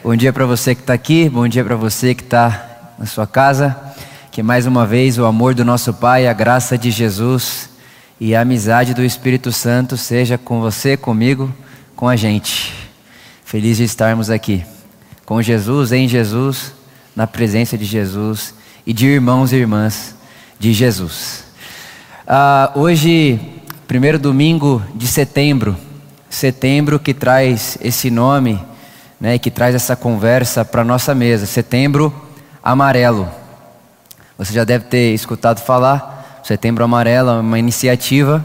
Bom dia para você que está aqui, bom dia para você que está na sua casa. Que mais uma vez o amor do nosso Pai, a graça de Jesus e a amizade do Espírito Santo seja com você, comigo, com a gente. Feliz de estarmos aqui com Jesus, em Jesus, na presença de Jesus e de irmãos e irmãs de Jesus. Ah, hoje, primeiro domingo de setembro, setembro que traz esse nome né, que traz essa conversa para nossa mesa. Setembro Amarelo. Você já deve ter escutado falar. Setembro Amarelo é uma iniciativa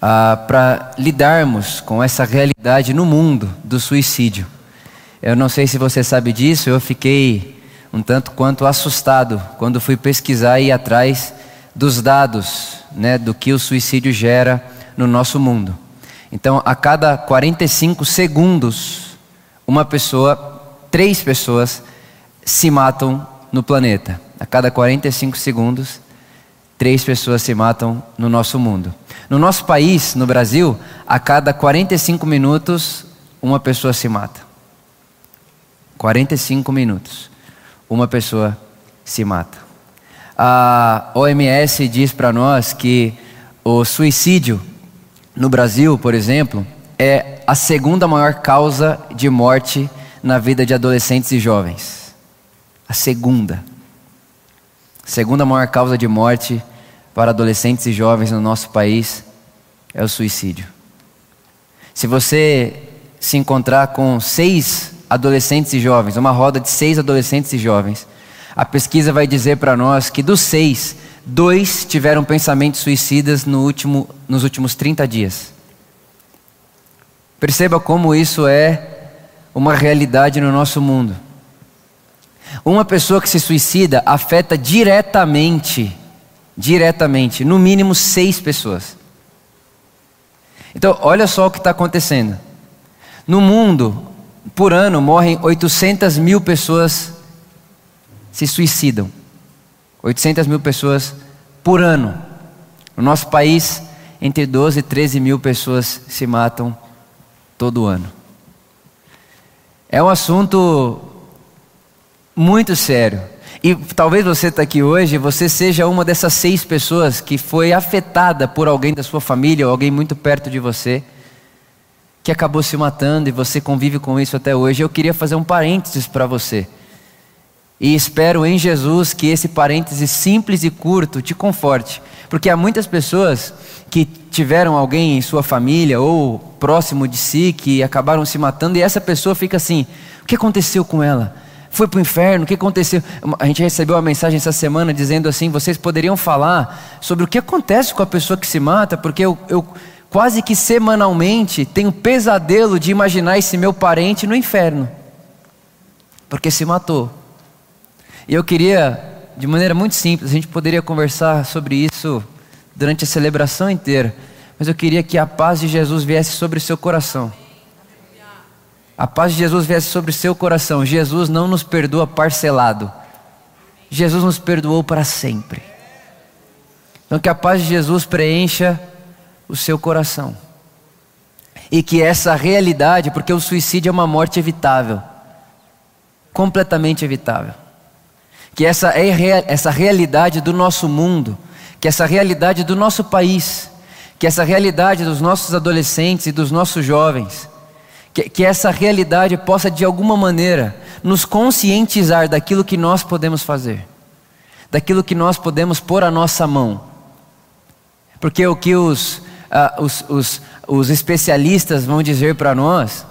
ah, para lidarmos com essa realidade no mundo do suicídio. Eu não sei se você sabe disso, eu fiquei um tanto quanto assustado quando fui pesquisar e ir atrás dos dados né, do que o suicídio gera no nosso mundo. Então, a cada 45 segundos, uma pessoa, três pessoas se matam no planeta. A cada 45 segundos, três pessoas se matam no nosso mundo. No nosso país, no Brasil, a cada 45 minutos, uma pessoa se mata. 45 minutos, uma pessoa se mata. A OMS diz para nós que o suicídio no Brasil, por exemplo, é a segunda maior causa de morte na vida de adolescentes e jovens. A segunda. Segunda maior causa de morte para adolescentes e jovens no nosso país é o suicídio. Se você se encontrar com seis adolescentes e jovens, uma roda de seis adolescentes e jovens, a pesquisa vai dizer para nós que dos seis, dois tiveram pensamentos suicidas no último, nos últimos 30 dias. Perceba como isso é uma realidade no nosso mundo. Uma pessoa que se suicida afeta diretamente, diretamente, no mínimo seis pessoas. Então, olha só o que está acontecendo. No mundo, por ano, morrem 800 mil pessoas se suicidam. 800 mil pessoas por ano. No nosso país, entre 12 e 13 mil pessoas se matam todo ano. É um assunto muito sério. E talvez você está aqui hoje, você seja uma dessas seis pessoas que foi afetada por alguém da sua família ou alguém muito perto de você, que acabou se matando e você convive com isso até hoje. Eu queria fazer um parênteses para você. E espero em Jesus que esse parênteses simples e curto te conforte, porque há muitas pessoas que tiveram alguém em sua família ou próximo de si que acabaram se matando e essa pessoa fica assim: o que aconteceu com ela? Foi para o inferno? O que aconteceu? A gente recebeu uma mensagem essa semana dizendo assim: vocês poderiam falar sobre o que acontece com a pessoa que se mata, porque eu, eu quase que semanalmente tenho pesadelo de imaginar esse meu parente no inferno, porque se matou. E eu queria, de maneira muito simples, a gente poderia conversar sobre isso durante a celebração inteira. Mas eu queria que a paz de Jesus viesse sobre o seu coração. A paz de Jesus viesse sobre o seu coração. Jesus não nos perdoa parcelado. Jesus nos perdoou para sempre. Então que a paz de Jesus preencha o seu coração. E que essa realidade, porque o suicídio é uma morte evitável, completamente evitável. Que essa é essa realidade do nosso mundo que essa realidade do nosso país, que essa realidade dos nossos adolescentes e dos nossos jovens, que, que essa realidade possa de alguma maneira nos conscientizar daquilo que nós podemos fazer, daquilo que nós podemos pôr a nossa mão. Porque o que os, uh, os, os, os especialistas vão dizer para nós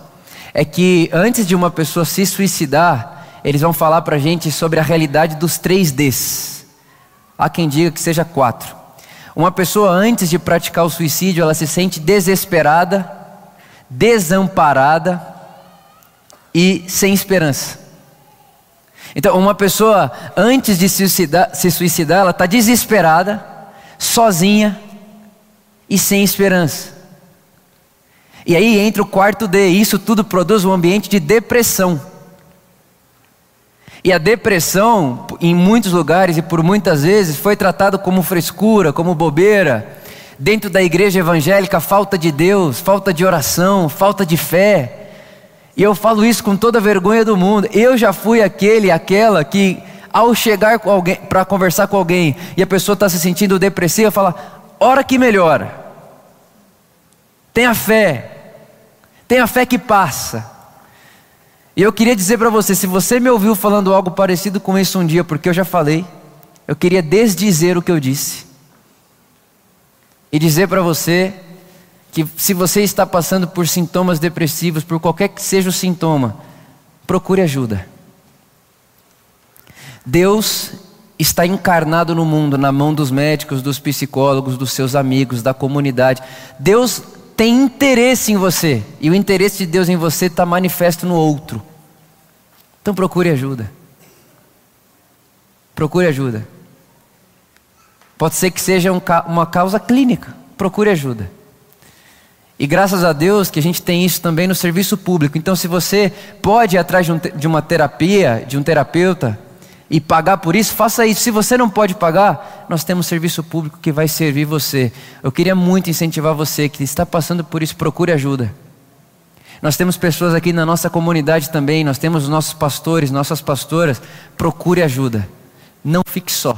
é que antes de uma pessoa se suicidar, eles vão falar para a gente sobre a realidade dos três Ds. Há quem diga que seja quatro. Uma pessoa, antes de praticar o suicídio, ela se sente desesperada, desamparada e sem esperança. Então, uma pessoa, antes de se suicidar, se suicidar ela está desesperada, sozinha e sem esperança. E aí entra o quarto D, isso tudo produz um ambiente de depressão. E a depressão, em muitos lugares e por muitas vezes, foi tratado como frescura, como bobeira. Dentro da igreja evangélica, falta de Deus, falta de oração, falta de fé. E eu falo isso com toda a vergonha do mundo. Eu já fui aquele, aquela que ao chegar com para conversar com alguém e a pessoa está se sentindo depressiva, fala: "Hora que melhora". Tenha fé. Tenha fé que passa. E eu queria dizer para você, se você me ouviu falando algo parecido com isso um dia, porque eu já falei, eu queria desdizer o que eu disse. E dizer para você que se você está passando por sintomas depressivos, por qualquer que seja o sintoma, procure ajuda. Deus está encarnado no mundo, na mão dos médicos, dos psicólogos, dos seus amigos, da comunidade. Deus tem interesse em você, e o interesse de Deus em você está manifesto no outro. Então procure ajuda. Procure ajuda. Pode ser que seja um, uma causa clínica. Procure ajuda. E graças a Deus que a gente tem isso também no serviço público. Então, se você pode ir atrás de, um, de uma terapia, de um terapeuta, e pagar por isso, faça isso. Se você não pode pagar, nós temos serviço público que vai servir você. Eu queria muito incentivar você que está passando por isso, procure ajuda. Nós temos pessoas aqui na nossa comunidade também, nós temos nossos pastores, nossas pastoras. Procure ajuda. Não fique só.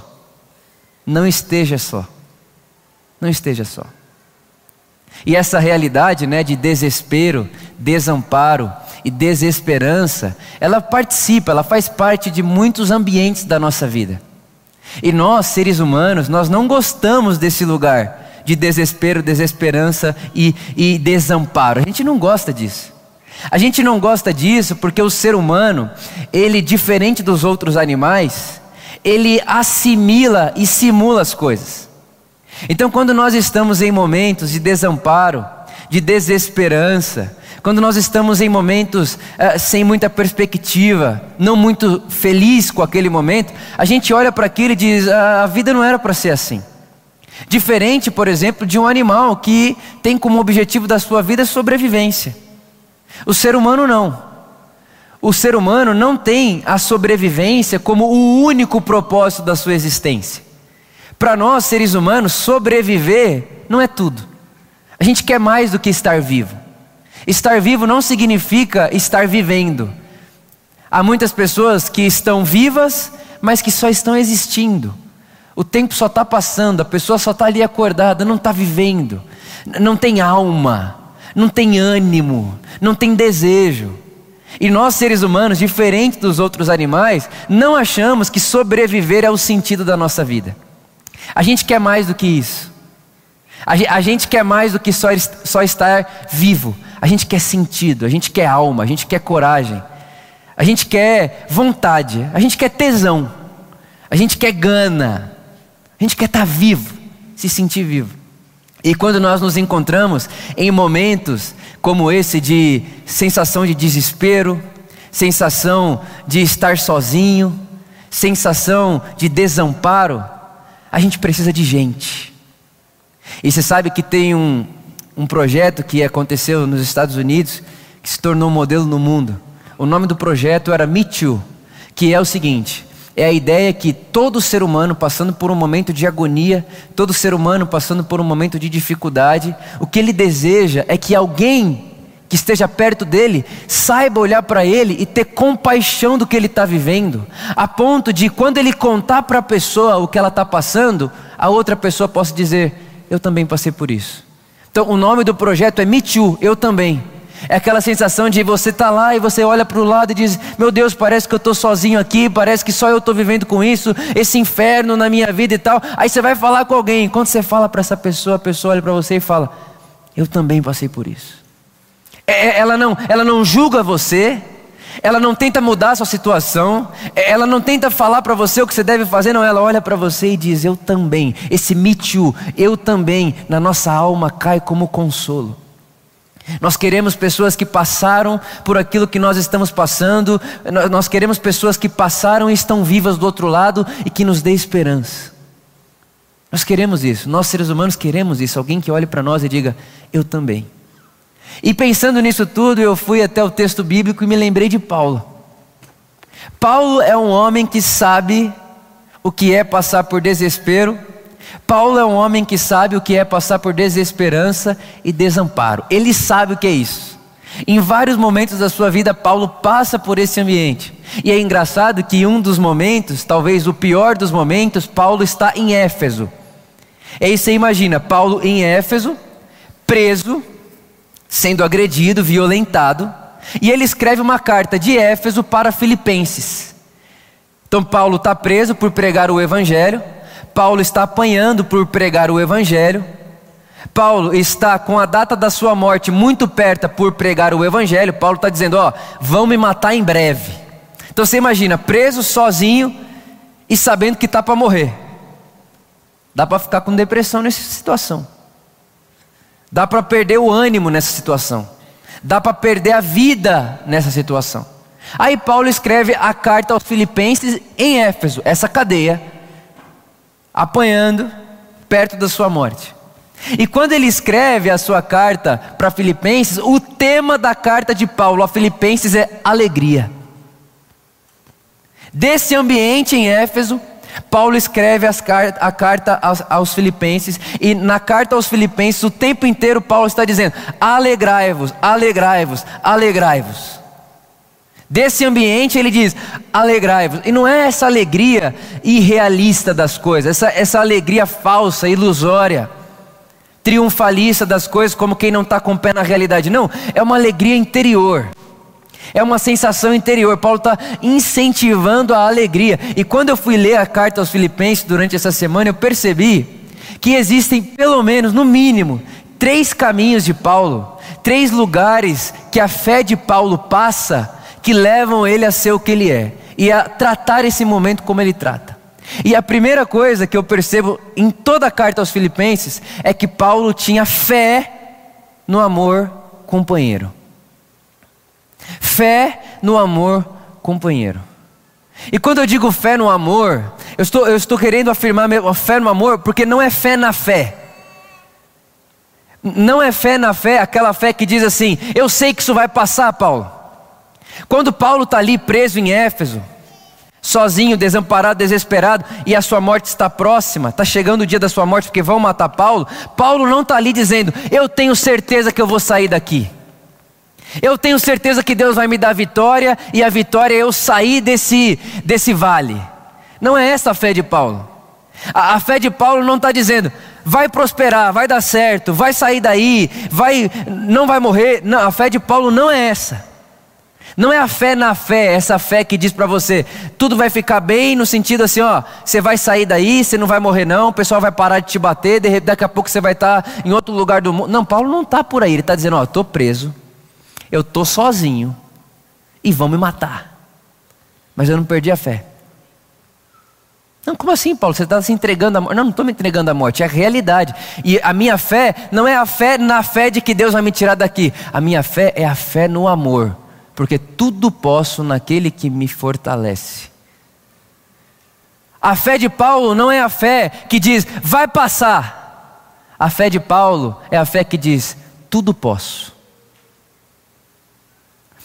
Não esteja só. Não esteja só. E essa realidade né, de desespero, desamparo e desesperança, ela participa, ela faz parte de muitos ambientes da nossa vida. E nós, seres humanos, nós não gostamos desse lugar de desespero, desesperança e, e desamparo. A gente não gosta disso. A gente não gosta disso porque o ser humano, ele, diferente dos outros animais, ele assimila e simula as coisas. Então, quando nós estamos em momentos de desamparo, de desesperança, quando nós estamos em momentos uh, sem muita perspectiva, não muito feliz com aquele momento, a gente olha para aquilo e diz: ah, a vida não era para ser assim. Diferente, por exemplo, de um animal que tem como objetivo da sua vida sobrevivência. O ser humano não. O ser humano não tem a sobrevivência como o único propósito da sua existência. Para nós, seres humanos, sobreviver não é tudo. A gente quer mais do que estar vivo. Estar vivo não significa estar vivendo. Há muitas pessoas que estão vivas, mas que só estão existindo. O tempo só está passando, a pessoa só está ali acordada, não está vivendo, não tem alma, não tem ânimo, não tem desejo. E nós, seres humanos, diferente dos outros animais, não achamos que sobreviver é o sentido da nossa vida. A gente quer mais do que isso. A gente quer mais do que só, estar vivo. A gente quer sentido, a gente quer alma, a gente quer coragem. A gente quer vontade, a gente quer tesão. A gente quer gana. A gente quer estar vivo, se sentir vivo. E quando nós nos encontramos em momentos como esse de sensação de desespero, sensação de estar sozinho, sensação de desamparo, a gente precisa de gente. E você sabe que tem um, um projeto que aconteceu nos Estados Unidos, que se tornou um modelo no mundo. O nome do projeto era Me Too, que é o seguinte: é a ideia que todo ser humano passando por um momento de agonia, todo ser humano passando por um momento de dificuldade, o que ele deseja é que alguém que esteja perto dele saiba olhar para ele e ter compaixão do que ele está vivendo, a ponto de quando ele contar para a pessoa o que ela está passando, a outra pessoa possa dizer: Eu também passei por isso. Então o nome do projeto é Me Too, eu também. É aquela sensação de você estar tá lá e você olha para o lado e diz: Meu Deus, parece que eu estou sozinho aqui, parece que só eu estou vivendo com isso, esse inferno na minha vida e tal. Aí você vai falar com alguém. Quando você fala para essa pessoa, a pessoa olha para você e fala: Eu também passei por isso. É, é, ela, não, ela não julga você, ela não tenta mudar a sua situação, é, ela não tenta falar para você o que você deve fazer, não, ela olha para você e diz: Eu também, esse me too, eu também, na nossa alma cai como consolo. Nós queremos pessoas que passaram por aquilo que nós estamos passando, nós queremos pessoas que passaram e estão vivas do outro lado e que nos dê esperança. Nós queremos isso, nós seres humanos queremos isso, alguém que olhe para nós e diga: Eu também. E pensando nisso tudo, eu fui até o texto bíblico e me lembrei de Paulo. Paulo é um homem que sabe o que é passar por desespero. Paulo é um homem que sabe o que é passar por desesperança e desamparo. Ele sabe o que é isso. Em vários momentos da sua vida, Paulo passa por esse ambiente. E é engraçado que um dos momentos, talvez o pior dos momentos, Paulo está em Éfeso. E aí você imagina, Paulo em Éfeso, preso, sendo agredido, violentado, e ele escreve uma carta de Éfeso para Filipenses. Então Paulo está preso por pregar o Evangelho, Paulo está apanhando por pregar o Evangelho, Paulo está com a data da sua morte muito perto por pregar o Evangelho. Paulo está dizendo: Ó, vão me matar em breve. Então você imagina, preso sozinho e sabendo que está para morrer. Dá para ficar com depressão nessa situação. Dá para perder o ânimo nessa situação. Dá para perder a vida nessa situação. Aí Paulo escreve a carta aos Filipenses em Éfeso, essa cadeia, apanhando perto da sua morte. E quando ele escreve a sua carta para Filipenses, o tema da carta de Paulo a Filipenses é alegria. Desse ambiente em Éfeso, Paulo escreve a carta aos, aos, Filipenses, e na carta aos Filipenses, o tempo inteiro, Paulo está dizendo: alegrai-vos, alegrai-vos, alegrai-vos. Desse ambiente ele diz: alegrai-vos. E não é essa alegria irrealista das coisas, essa, essa alegria falsa, ilusória triunfalista das coisas, como quem não está com o pé na realidade. Não, é uma alegria interior. É uma sensação interior. Paulo está incentivando a alegria. E quando eu fui ler a carta aos Filipenses durante essa semana, eu percebi que existem, pelo menos, no mínimo, três caminhos de Paulo, três lugares que a fé de Paulo passa que levam ele a ser o que ele é e a tratar esse momento como ele trata. E a primeira coisa que eu percebo em toda a carta aos Filipenses é que Paulo tinha fé no amor companheiro. Fé no amor companheiro. E quando eu digo fé no amor, eu estou, eu estou querendo afirmar fé no amor porque não é fé na fé. Não é fé na fé, aquela fé que diz assim: eu sei que isso vai passar, Paulo. Quando Paulo está ali preso em Éfeso, sozinho, desamparado, desesperado, e a sua morte está próxima, está chegando o dia da sua morte porque vão matar Paulo. Paulo não está ali dizendo, eu tenho certeza que eu vou sair daqui. Eu tenho certeza que Deus vai me dar vitória, e a vitória é eu sair desse, desse vale. Não é essa a fé de Paulo. A, a fé de Paulo não está dizendo, vai prosperar, vai dar certo, vai sair daí, vai, não vai morrer. Não, a fé de Paulo não é essa. Não é a fé na fé, essa fé que diz para você, tudo vai ficar bem, no sentido assim, ó, você vai sair daí, você não vai morrer não, o pessoal vai parar de te bater, daqui a pouco você vai estar tá em outro lugar do mundo. Não, Paulo não está por aí, ele está dizendo, ó, estou preso, eu estou sozinho e vão me matar. Mas eu não perdi a fé. Não, como assim, Paulo? Você está se entregando à morte? Não, não estou me entregando à morte, é a realidade. E a minha fé não é a fé na fé de que Deus vai me tirar daqui. A minha fé é a fé no amor porque tudo posso naquele que me fortalece. A fé de Paulo não é a fé que diz, vai passar. A fé de Paulo é a fé que diz, tudo posso.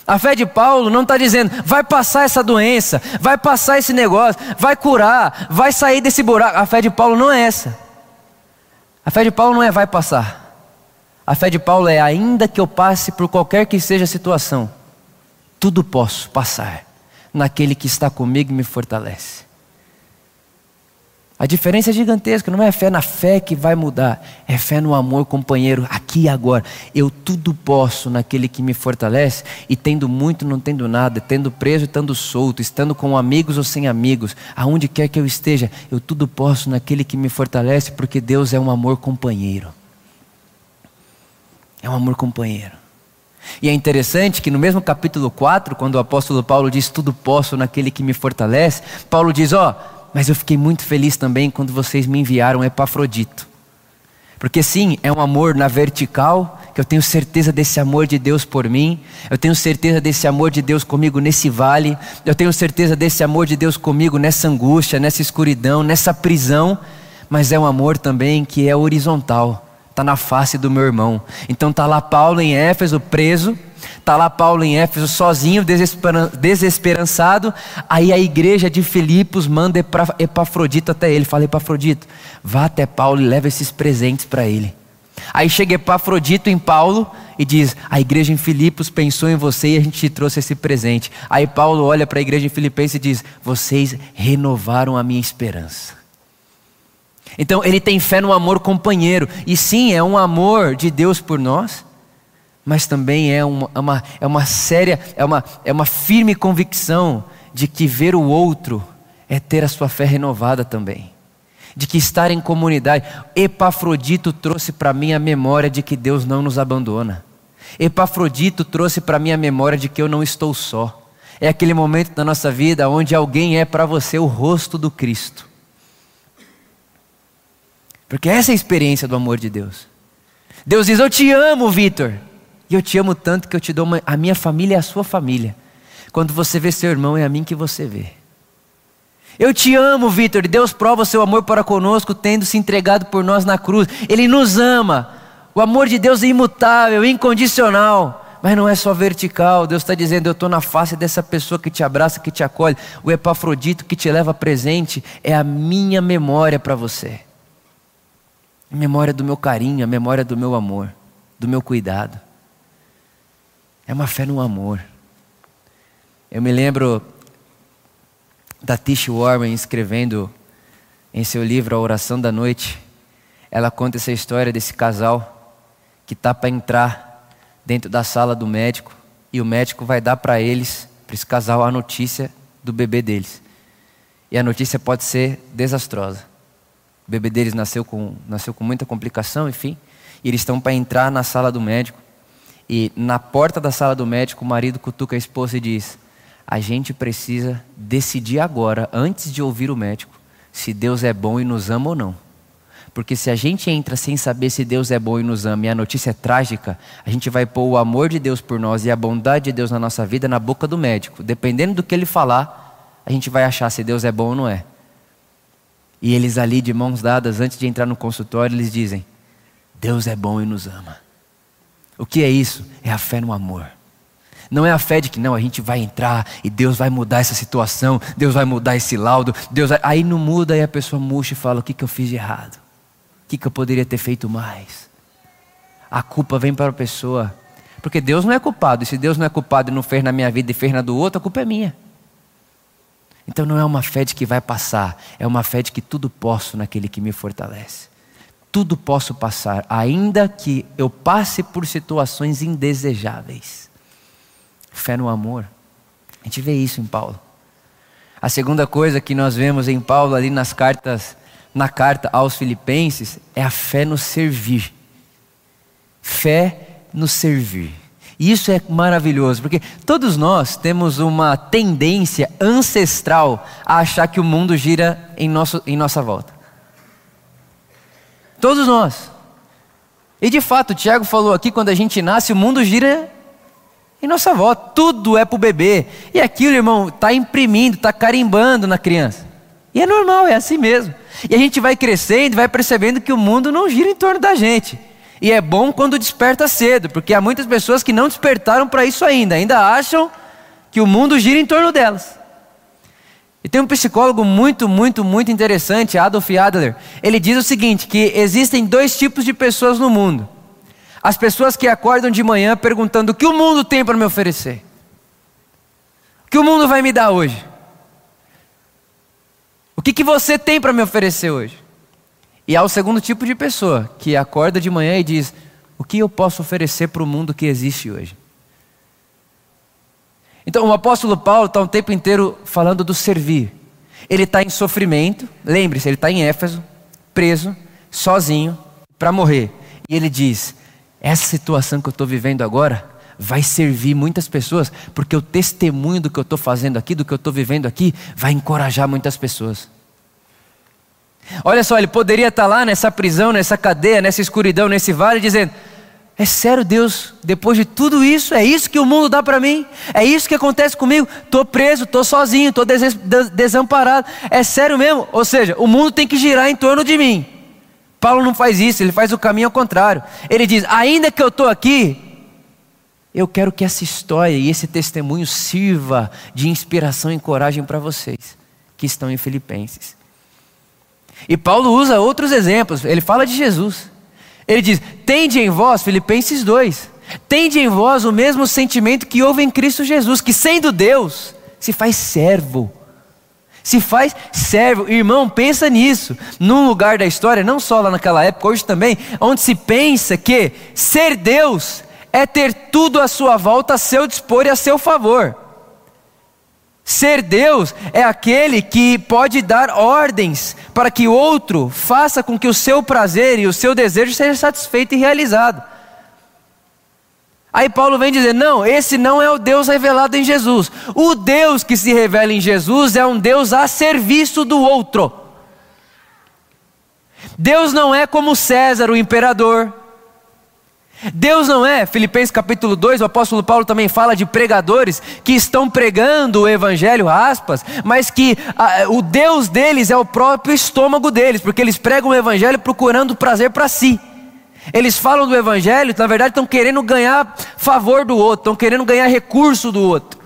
A fé de Paulo não está dizendo, vai passar essa doença, vai passar esse negócio, vai curar, vai sair desse buraco. A fé de Paulo não é essa. A fé de Paulo não é vai passar. A fé de Paulo é ainda que eu passe por qualquer que seja a situação, tudo posso passar naquele que está comigo e me fortalece. A diferença é gigantesca, não é fé na fé que vai mudar, é fé no amor companheiro, aqui e agora. Eu tudo posso naquele que me fortalece, e tendo muito, não tendo nada, tendo preso estando solto, estando com amigos ou sem amigos, aonde quer que eu esteja, eu tudo posso naquele que me fortalece, porque Deus é um amor companheiro. É um amor companheiro. E é interessante que no mesmo capítulo 4, quando o apóstolo Paulo diz tudo posso naquele que me fortalece, Paulo diz: Ó, oh, mas eu fiquei muito feliz também quando vocês me enviaram Epafrodito. Porque sim, é um amor na vertical, que eu tenho certeza desse amor de Deus por mim, eu tenho certeza desse amor de Deus comigo nesse vale, eu tenho certeza desse amor de Deus comigo nessa angústia, nessa escuridão, nessa prisão, mas é um amor também que é horizontal está na face do meu irmão. Então está lá Paulo em Éfeso, preso, está lá Paulo em Éfeso, sozinho, desesperançado. Aí a igreja de Filipos manda Epafrodito até ele. Fala, Epafrodito, vá até Paulo e leva esses presentes para ele. Aí chega Epafrodito em Paulo e diz: A igreja em Filipos pensou em você e a gente te trouxe esse presente. Aí Paulo olha para a igreja em Filipenses e diz: Vocês renovaram a minha esperança. Então ele tem fé no amor companheiro, e sim, é um amor de Deus por nós, mas também é uma, é uma, é uma séria, é uma, é uma firme convicção de que ver o outro é ter a sua fé renovada também de que estar em comunidade. Epafrodito trouxe para mim a memória de que Deus não nos abandona. Epafrodito trouxe para mim a memória de que eu não estou só. É aquele momento da nossa vida onde alguém é para você o rosto do Cristo. Porque essa é a experiência do amor de Deus. Deus diz: Eu te amo, Vitor. E eu te amo tanto que eu te dou uma, a minha família é a sua família. Quando você vê seu irmão, é a mim que você vê. Eu te amo, Vitor. Deus prova o seu amor para conosco, tendo se entregado por nós na cruz. Ele nos ama. O amor de Deus é imutável, incondicional. Mas não é só vertical. Deus está dizendo: Eu estou na face dessa pessoa que te abraça, que te acolhe. O Epafrodito que te leva presente é a minha memória para você. A memória do meu carinho, a memória do meu amor, do meu cuidado. É uma fé no amor. Eu me lembro da Tish Warren escrevendo em seu livro A Oração da Noite, ela conta essa história desse casal que está para entrar dentro da sala do médico e o médico vai dar para eles, para esse casal, a notícia do bebê deles. E a notícia pode ser desastrosa. O bebê deles nasceu com, nasceu com muita complicação, enfim, e eles estão para entrar na sala do médico. E na porta da sala do médico, o marido cutuca a esposa e diz: a gente precisa decidir agora, antes de ouvir o médico, se Deus é bom e nos ama ou não. Porque se a gente entra sem saber se Deus é bom e nos ama e a notícia é trágica, a gente vai pôr o amor de Deus por nós e a bondade de Deus na nossa vida na boca do médico. Dependendo do que ele falar, a gente vai achar se Deus é bom ou não é. E eles ali de mãos dadas, antes de entrar no consultório, eles dizem: Deus é bom e nos ama. O que é isso? É a fé no amor. Não é a fé de que não, a gente vai entrar e Deus vai mudar essa situação, Deus vai mudar esse laudo, Deus vai... aí não muda e a pessoa murcha e fala: o que, que eu fiz de errado? O que, que eu poderia ter feito mais? A culpa vem para a pessoa, porque Deus não é culpado, e se Deus não é culpado e não fez na minha vida e fez na do outro, a culpa é minha. Então não é uma fé de que vai passar, é uma fé de que tudo posso naquele que me fortalece. Tudo posso passar, ainda que eu passe por situações indesejáveis. Fé no amor. A gente vê isso em Paulo. A segunda coisa que nós vemos em Paulo ali nas cartas, na carta aos Filipenses, é a fé no servir. Fé no servir. E isso é maravilhoso, porque todos nós temos uma tendência ancestral a achar que o mundo gira em, nosso, em nossa volta. Todos nós. E de fato, o Tiago falou aqui: quando a gente nasce, o mundo gira em nossa volta, tudo é para o bebê. E aquilo, irmão, está imprimindo, está carimbando na criança. E é normal, é assim mesmo. E a gente vai crescendo, vai percebendo que o mundo não gira em torno da gente. E é bom quando desperta cedo, porque há muitas pessoas que não despertaram para isso ainda, ainda acham que o mundo gira em torno delas. E tem um psicólogo muito, muito, muito interessante, Adolf Adler. Ele diz o seguinte: que existem dois tipos de pessoas no mundo as pessoas que acordam de manhã perguntando: o que o mundo tem para me oferecer? O que o mundo vai me dar hoje? O que, que você tem para me oferecer hoje? E há o segundo tipo de pessoa que acorda de manhã e diz: o que eu posso oferecer para o mundo que existe hoje? Então o apóstolo Paulo está o tempo inteiro falando do servir. Ele está em sofrimento, lembre-se, ele está em Éfeso, preso, sozinho, para morrer. E ele diz: essa situação que eu estou vivendo agora vai servir muitas pessoas, porque o testemunho do que eu estou fazendo aqui, do que eu estou vivendo aqui, vai encorajar muitas pessoas. Olha só, ele poderia estar tá lá nessa prisão, nessa cadeia, nessa escuridão, nesse vale, dizendo: É sério, Deus, depois de tudo isso, é isso que o mundo dá para mim? É isso que acontece comigo? Estou preso, estou sozinho, estou desamparado. É sério mesmo? Ou seja, o mundo tem que girar em torno de mim. Paulo não faz isso, ele faz o caminho ao contrário. Ele diz: ainda que eu estou aqui, eu quero que essa história e esse testemunho sirva de inspiração e coragem para vocês que estão em Filipenses. E Paulo usa outros exemplos, ele fala de Jesus. Ele diz: Tende em vós, Filipenses 2, Tende em vós o mesmo sentimento que houve em Cristo Jesus, que sendo Deus, se faz servo. Se faz servo. Irmão, pensa nisso. Num lugar da história, não só lá naquela época, hoje também, onde se pensa que ser Deus é ter tudo à sua volta a seu dispor e a seu favor. Ser Deus é aquele que pode dar ordens para que outro faça com que o seu prazer e o seu desejo seja satisfeito e realizado. Aí Paulo vem dizer: não, esse não é o Deus revelado em Jesus. O Deus que se revela em Jesus é um Deus a serviço do outro. Deus não é como César, o imperador. Deus não é, Filipenses capítulo 2, o apóstolo Paulo também fala de pregadores que estão pregando o evangelho, aspas, mas que a, o Deus deles é o próprio estômago deles, porque eles pregam o evangelho procurando prazer para si. Eles falam do evangelho, na verdade estão querendo ganhar favor do outro, estão querendo ganhar recurso do outro.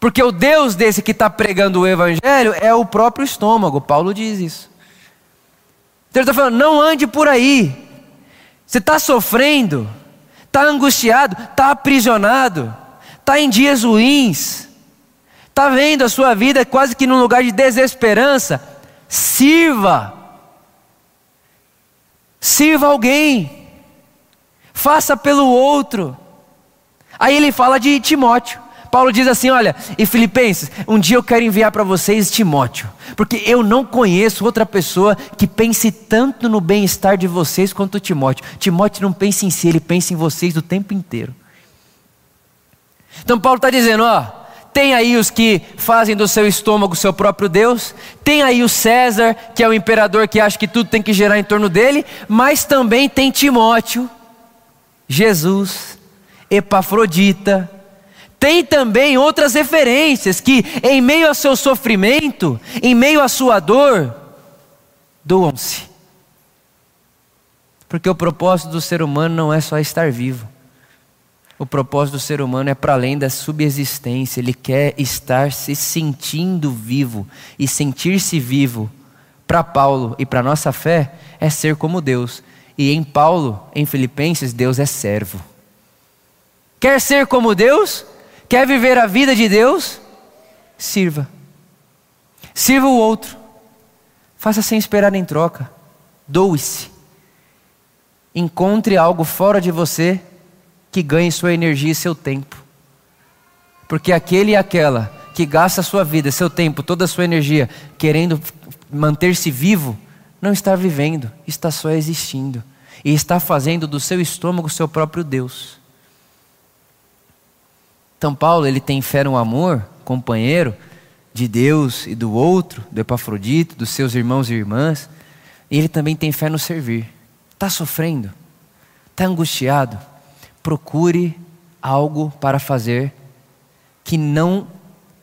Porque o Deus desse que está pregando o evangelho é o próprio estômago, Paulo diz isso. Então ele está falando, não ande por aí, você está sofrendo, está angustiado, está aprisionado, está em dias ruins, está vendo a sua vida quase que num lugar de desesperança. Sirva, sirva alguém, faça pelo outro. Aí ele fala de Timóteo. Paulo diz assim: Olha, e Filipenses, um dia eu quero enviar para vocês Timóteo, porque eu não conheço outra pessoa que pense tanto no bem-estar de vocês quanto Timóteo. Timóteo não pensa em si, ele pensa em vocês o tempo inteiro. Então Paulo está dizendo: Ó, tem aí os que fazem do seu estômago seu próprio Deus, tem aí o César, que é o imperador que acha que tudo tem que gerar em torno dele, mas também tem Timóteo, Jesus, Epafrodita, tem também outras referências que, em meio ao seu sofrimento, em meio à sua dor, doam-se. Porque o propósito do ser humano não é só estar vivo. O propósito do ser humano é para além da subsistência, ele quer estar se sentindo vivo. E sentir-se vivo, para Paulo e para nossa fé, é ser como Deus. E em Paulo, em Filipenses, Deus é servo. Quer ser como Deus? Quer viver a vida de Deus? Sirva. Sirva o outro. Faça sem esperar em troca. Doe-se. Encontre algo fora de você que ganhe sua energia e seu tempo. Porque aquele e aquela que gasta sua vida, seu tempo, toda a sua energia querendo manter-se vivo, não está vivendo, está só existindo. E está fazendo do seu estômago seu próprio Deus. Então Paulo, ele tem fé no amor, companheiro de Deus e do outro, do Epafrodito, dos seus irmãos e irmãs. E ele também tem fé no servir. Está sofrendo? Está angustiado? Procure algo para fazer que não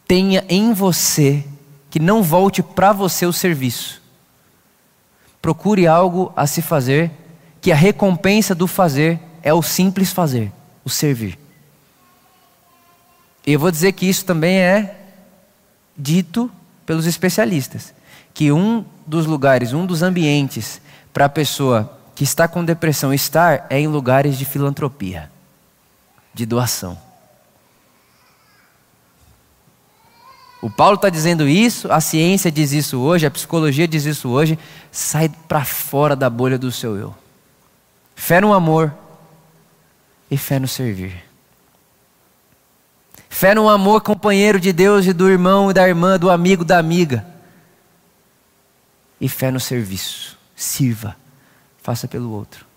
tenha em você, que não volte para você o serviço. Procure algo a se fazer, que a recompensa do fazer é o simples fazer, o servir. Eu vou dizer que isso também é dito pelos especialistas, que um dos lugares, um dos ambientes para a pessoa que está com depressão estar é em lugares de filantropia, de doação. O Paulo está dizendo isso, a ciência diz isso hoje, a psicologia diz isso hoje. Sai para fora da bolha do seu eu. Fé no amor e fé no servir. Fé no amor companheiro de Deus e do irmão e da irmã, do amigo, da amiga. E fé no serviço. Sirva. Faça pelo outro.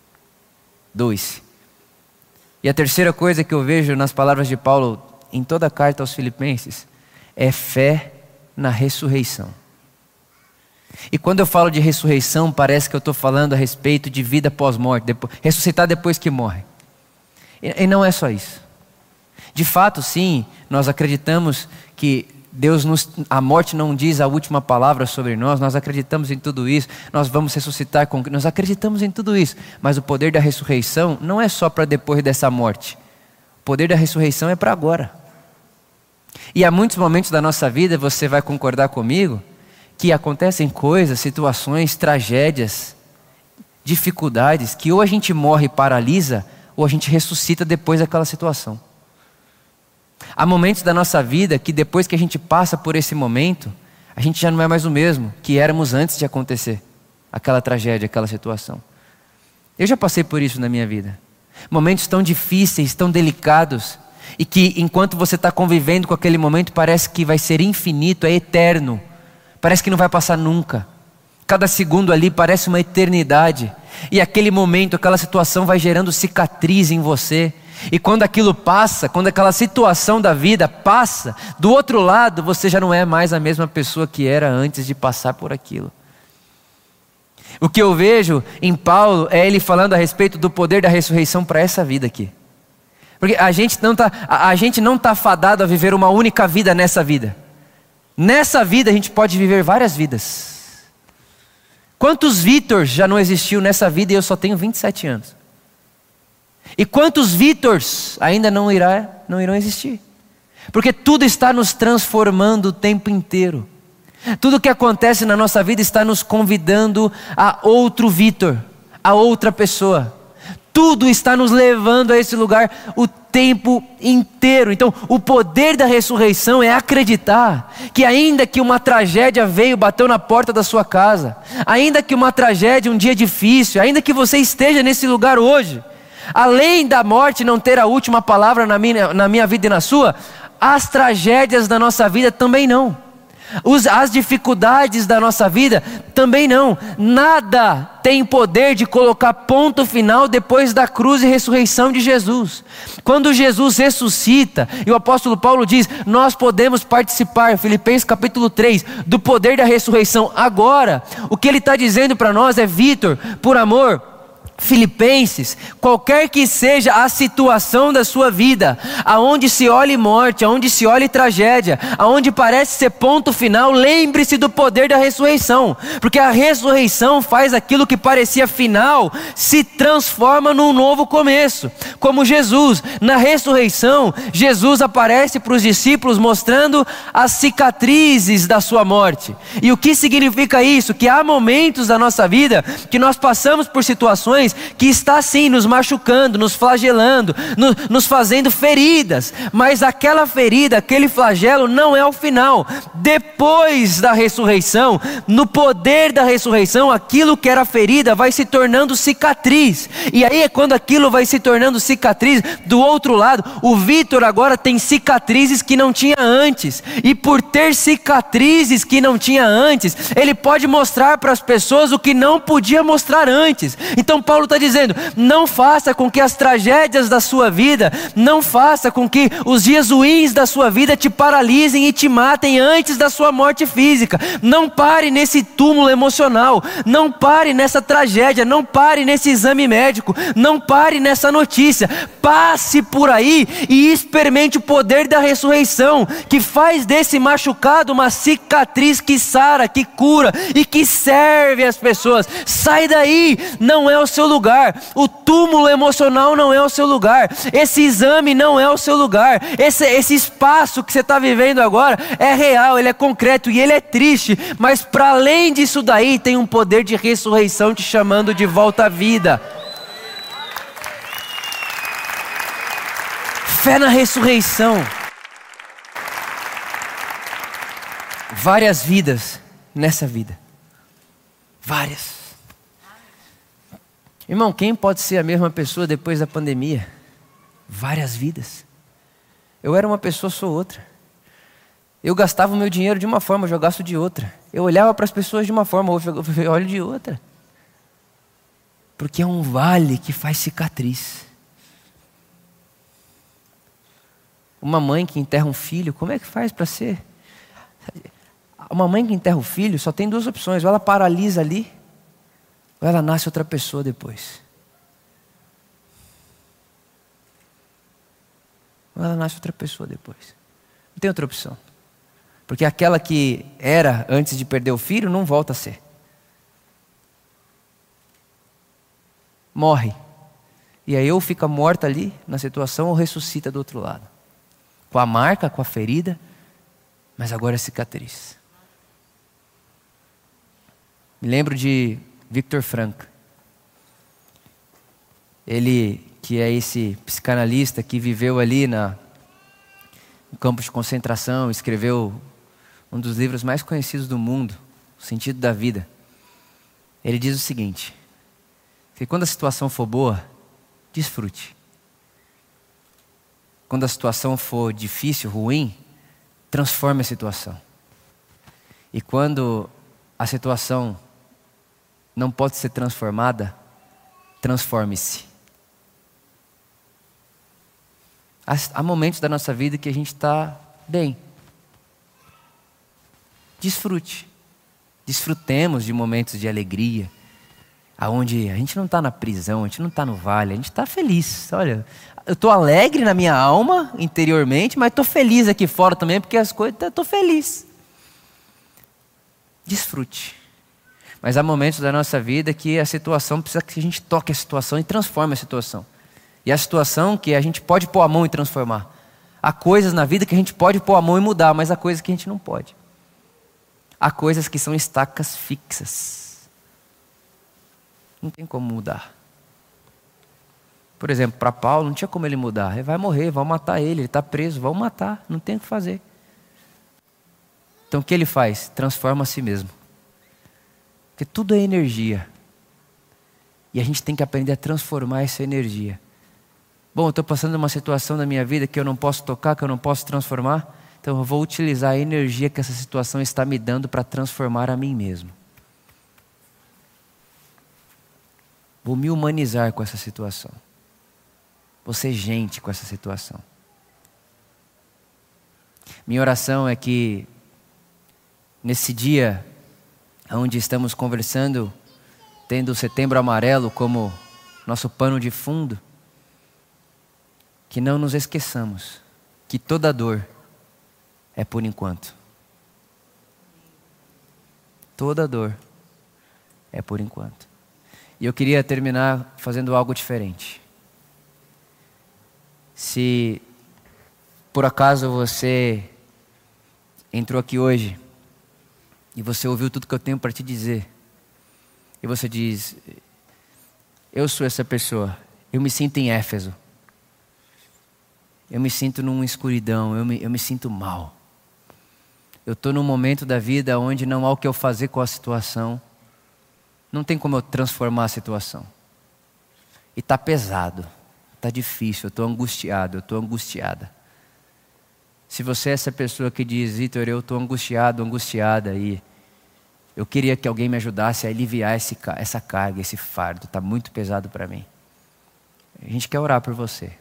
Dois. E a terceira coisa que eu vejo nas palavras de Paulo em toda a carta aos Filipenses é fé na ressurreição. E quando eu falo de ressurreição, parece que eu estou falando a respeito de vida pós-morte, ressuscitar depois que morre. E não é só isso. De fato, sim, nós acreditamos que Deus nos, a morte não diz a última palavra sobre nós, nós acreditamos em tudo isso, nós vamos ressuscitar com nós acreditamos em tudo isso, mas o poder da ressurreição não é só para depois dessa morte. O poder da ressurreição é para agora. E há muitos momentos da nossa vida, você vai concordar comigo, que acontecem coisas, situações, tragédias, dificuldades, que ou a gente morre e paralisa, ou a gente ressuscita depois daquela situação. Há momentos da nossa vida que depois que a gente passa por esse momento, a gente já não é mais o mesmo que éramos antes de acontecer aquela tragédia, aquela situação. Eu já passei por isso na minha vida. Momentos tão difíceis, tão delicados, e que enquanto você está convivendo com aquele momento, parece que vai ser infinito, é eterno, parece que não vai passar nunca. Cada segundo ali parece uma eternidade, e aquele momento, aquela situação vai gerando cicatriz em você. E quando aquilo passa, quando aquela situação da vida passa, do outro lado você já não é mais a mesma pessoa que era antes de passar por aquilo. O que eu vejo em Paulo é ele falando a respeito do poder da ressurreição para essa vida aqui. Porque a gente não está a, a gente não tá fadado a viver uma única vida nessa vida. Nessa vida a gente pode viver várias vidas. Quantos Vitors já não existiu nessa vida e eu só tenho 27 anos? E quantos Vitors ainda não, irá, não irão existir? Porque tudo está nos transformando o tempo inteiro. Tudo que acontece na nossa vida está nos convidando a outro Vitor, a outra pessoa. Tudo está nos levando a esse lugar o tempo inteiro. Então, o poder da ressurreição é acreditar que, ainda que uma tragédia veio, bateu na porta da sua casa, ainda que uma tragédia, um dia difícil, ainda que você esteja nesse lugar hoje, além da morte não ter a última palavra na minha, na minha vida e na sua, as tragédias da nossa vida também não. Os, as dificuldades da nossa vida também não. Nada tem poder de colocar ponto final depois da cruz e ressurreição de Jesus. Quando Jesus ressuscita, e o apóstolo Paulo diz: Nós podemos participar, Filipenses capítulo 3, do poder da ressurreição. Agora, o que ele está dizendo para nós é: Vitor, por amor Filipenses, qualquer que seja a situação da sua vida, aonde se olhe morte, aonde se olhe tragédia, aonde parece ser ponto final, lembre-se do poder da ressurreição, porque a ressurreição faz aquilo que parecia final se transforma num novo começo. Como Jesus, na ressurreição, Jesus aparece para os discípulos mostrando as cicatrizes da sua morte. E o que significa isso? Que há momentos da nossa vida que nós passamos por situações que está assim nos machucando, nos flagelando, no, nos fazendo feridas, mas aquela ferida, aquele flagelo não é o final. Depois da ressurreição, no poder da ressurreição, aquilo que era ferida vai se tornando cicatriz. E aí é quando aquilo vai se tornando cicatriz, do outro lado, o Vitor agora tem cicatrizes que não tinha antes. E por ter cicatrizes que não tinha antes, ele pode mostrar para as pessoas o que não podia mostrar antes. Então Paulo Paulo está dizendo: não faça com que as tragédias da sua vida, não faça com que os dias ruins da sua vida te paralisem e te matem antes da sua morte física. Não pare nesse túmulo emocional, não pare nessa tragédia, não pare nesse exame médico, não pare nessa notícia. Passe por aí e experimente o poder da ressurreição, que faz desse machucado uma cicatriz que sara, que cura e que serve as pessoas. Sai daí, não é o seu seu lugar, o túmulo emocional não é o seu lugar, esse exame não é o seu lugar, esse, esse espaço que você está vivendo agora é real, ele é concreto e ele é triste, mas para além disso daí tem um poder de ressurreição te chamando de volta à vida. Fé na ressurreição. Várias vidas nessa vida. Várias. Irmão, quem pode ser a mesma pessoa depois da pandemia? Várias vidas. Eu era uma pessoa, sou outra. Eu gastava o meu dinheiro de uma forma, eu gasto de outra. Eu olhava para as pessoas de uma forma, eu olho de outra. Porque é um vale que faz cicatriz. Uma mãe que enterra um filho, como é que faz para ser? Uma mãe que enterra o filho só tem duas opções: ou ela paralisa ali, ou ela nasce outra pessoa depois. Ou ela nasce outra pessoa depois. Não tem outra opção. Porque aquela que era antes de perder o filho não volta a ser. Morre. E aí ou fica morta ali na situação ou ressuscita do outro lado. Com a marca, com a ferida, mas agora é cicatriz. Me lembro de Victor Frank. Ele, que é esse psicanalista que viveu ali na, no campo de concentração, escreveu um dos livros mais conhecidos do mundo, O Sentido da Vida. Ele diz o seguinte: que quando a situação for boa, desfrute. Quando a situação for difícil, ruim, transforme a situação. E quando a situação não pode ser transformada, transforme-se. Há momentos da nossa vida que a gente está bem. Desfrute. Desfrutemos de momentos de alegria, aonde a gente não está na prisão, a gente não está no vale, a gente está feliz. Olha, eu estou alegre na minha alma, interiormente, mas estou feliz aqui fora também, porque as coisas, estou feliz. Desfrute. Mas há momentos da nossa vida que a situação precisa que a gente toque a situação e transforme a situação. E a situação que a gente pode pôr a mão e transformar. Há coisas na vida que a gente pode pôr a mão e mudar, mas há coisas que a gente não pode. Há coisas que são estacas fixas. Não tem como mudar. Por exemplo, para Paulo, não tinha como ele mudar. Ele vai morrer, vão matar ele, ele está preso, vão matar, não tem o que fazer. Então o que ele faz? Transforma a si mesmo. Porque tudo é energia. E a gente tem que aprender a transformar essa energia. Bom, eu estou passando uma situação na minha vida que eu não posso tocar, que eu não posso transformar. Então eu vou utilizar a energia que essa situação está me dando para transformar a mim mesmo. Vou me humanizar com essa situação. Vou ser gente com essa situação. Minha oração é que, nesse dia onde estamos conversando, tendo o setembro amarelo como nosso pano de fundo, que não nos esqueçamos que toda dor é por enquanto. Toda dor é por enquanto. E eu queria terminar fazendo algo diferente. Se por acaso você entrou aqui hoje e você ouviu tudo que eu tenho para te dizer, e você diz: Eu sou essa pessoa, eu me sinto em Éfeso, eu me sinto numa escuridão, eu me, eu me sinto mal. Eu estou num momento da vida onde não há o que eu fazer com a situação. Não tem como eu transformar a situação. E está pesado, está difícil, eu estou angustiado, eu estou angustiada. Se você é essa pessoa que diz, Vitor, eu estou angustiado, angustiada, e eu queria que alguém me ajudasse a aliviar esse, essa carga, esse fardo, está muito pesado para mim. A gente quer orar por você.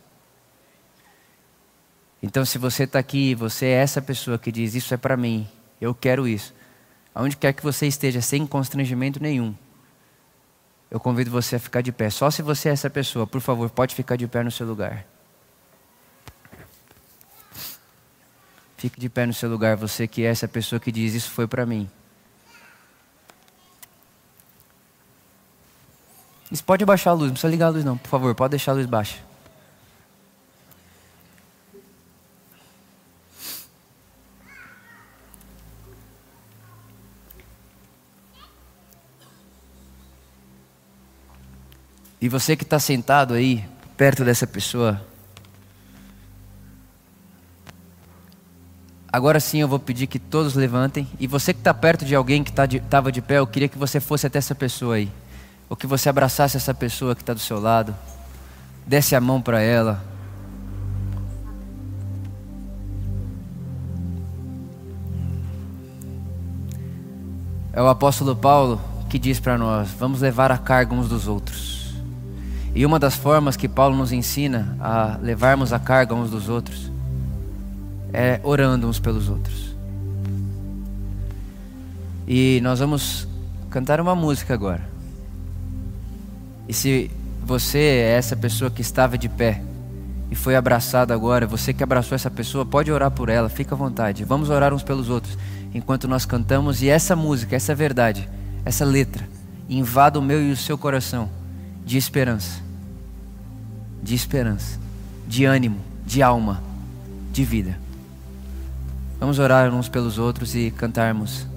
Então, se você está aqui, você é essa pessoa que diz: Isso é para mim, eu quero isso. Aonde quer que você esteja, sem constrangimento nenhum, eu convido você a ficar de pé. Só se você é essa pessoa, por favor, pode ficar de pé no seu lugar. Fique de pé no seu lugar, você que é essa pessoa que diz: Isso foi para mim. Isso pode baixar a luz, não precisa ligar a luz, não, por favor, pode deixar a luz baixa. E você que está sentado aí, perto dessa pessoa, agora sim eu vou pedir que todos levantem. E você que está perto de alguém que estava tá de, de pé, eu queria que você fosse até essa pessoa aí. Ou que você abraçasse essa pessoa que está do seu lado, desse a mão para ela. É o apóstolo Paulo que diz para nós: vamos levar a carga uns dos outros. E uma das formas que Paulo nos ensina a levarmos a carga uns dos outros é orando uns pelos outros. E nós vamos cantar uma música agora. E se você é essa pessoa que estava de pé e foi abraçado agora, você que abraçou essa pessoa, pode orar por ela, fica à vontade. Vamos orar uns pelos outros enquanto nós cantamos e essa música, essa verdade, essa letra invada o meu e o seu coração de esperança, de esperança, de ânimo, de alma, de vida. Vamos orar uns pelos outros e cantarmos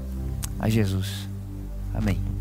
a Jesus. Amém.